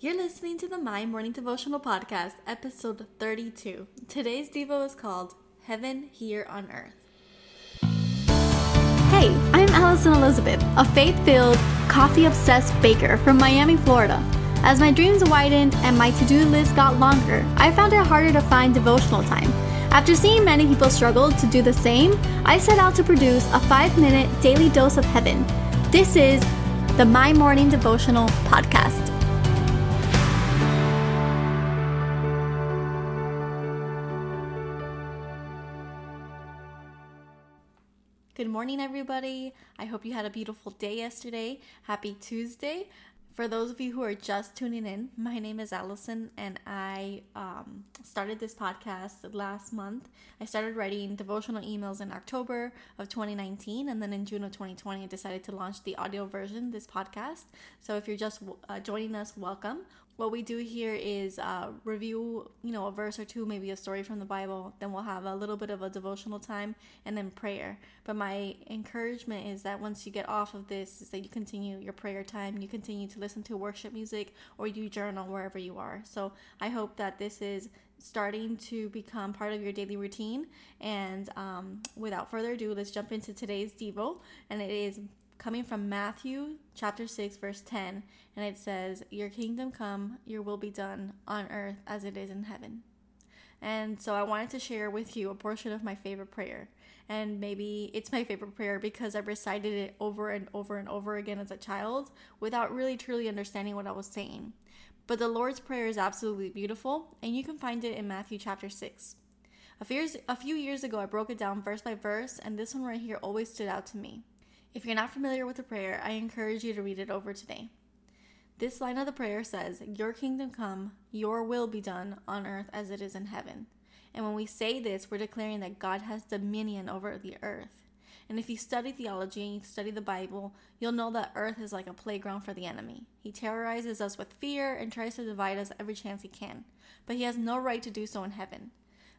You're listening to the My Morning Devotional Podcast, episode 32. Today's Devo is called Heaven Here on Earth. Hey, I'm Alison Elizabeth, a faith filled, coffee obsessed baker from Miami, Florida. As my dreams widened and my to do list got longer, I found it harder to find devotional time. After seeing many people struggle to do the same, I set out to produce a five minute daily dose of heaven. This is the My Morning Devotional Podcast. Good morning, everybody. I hope you had a beautiful day yesterday. Happy Tuesday. For those of you who are just tuning in, my name is Alison, and I um, started this podcast last month. I started writing devotional emails in October of 2019, and then in June of 2020, I decided to launch the audio version, this podcast. So if you're just uh, joining us, welcome what we do here is uh, review, you know, a verse or two, maybe a story from the Bible. Then we'll have a little bit of a devotional time and then prayer. But my encouragement is that once you get off of this, is that you continue your prayer time, you continue to listen to worship music, or you journal wherever you are. So I hope that this is starting to become part of your daily routine. And um, without further ado, let's jump into today's Devo. And it is coming from Matthew chapter 6 verse 10 and it says your kingdom come your will be done on earth as it is in heaven. And so I wanted to share with you a portion of my favorite prayer. And maybe it's my favorite prayer because I recited it over and over and over again as a child without really truly understanding what I was saying. But the Lord's Prayer is absolutely beautiful, and you can find it in Matthew chapter 6. A few, years, ago, I broke it down verse by verse, and this one right here always stood out to me. If you're not familiar with the prayer, I encourage you to read it over today. This line of the prayer says, Your kingdom come, your will be done on earth as it is in heaven. And when we say this, we're declaring that God has dominion over the earth. And if you study theology and you study the Bible, you'll know that earth is like a playground for the enemy. He terrorizes us with fear and tries to divide us every chance he can. But he has no right to do so in heaven.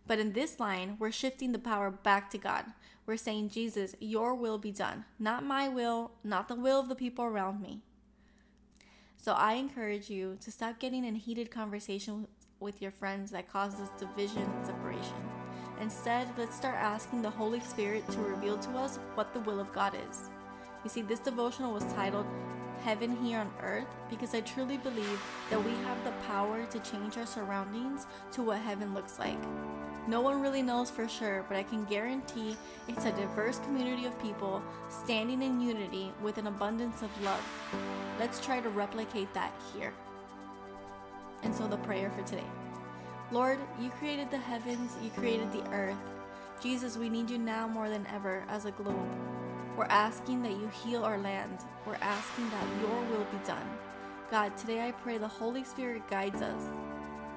But in this line, we're shifting the power back to God. We're saying, Jesus, your will be done. Not my will, not the will of the people around me. So I encourage you to stop getting in heated conversation with your friends that causes division and separation. Instead, let's start asking the Holy Spirit to reveal to us what the will of God is. You see, this devotional was titled Heaven Here on Earth because I truly believe that we have the power to change our surroundings to what heaven looks like. No one really knows for sure, but I can guarantee it's a diverse community of people standing in unity with an abundance of love. Let's try to replicate that here. And so, the prayer for today Lord, you created the heavens, you created the earth. Jesus, we need you now more than ever as a globe. We're asking that you heal our land. We're asking that your will be done. God, today I pray the Holy Spirit guides us.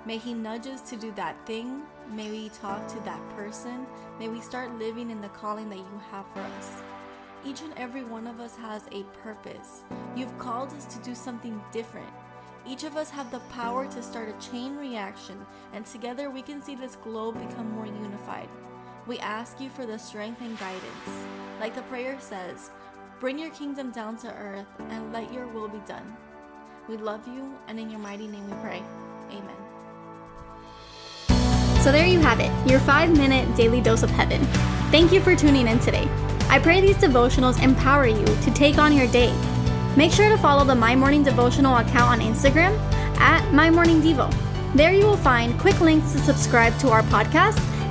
May He nudge us to do that thing. May we talk to that person. May we start living in the calling that you have for us. Each and every one of us has a purpose. You've called us to do something different. Each of us have the power to start a chain reaction, and together we can see this globe become more unified. We ask you for the strength and guidance. Like the prayer says, bring your kingdom down to earth and let your will be done. We love you, and in your mighty name we pray. Amen. So there you have it, your five minute daily dose of heaven. Thank you for tuning in today. I pray these devotionals empower you to take on your day. Make sure to follow the My Morning Devotional account on Instagram at My Morning Devo. There you will find quick links to subscribe to our podcast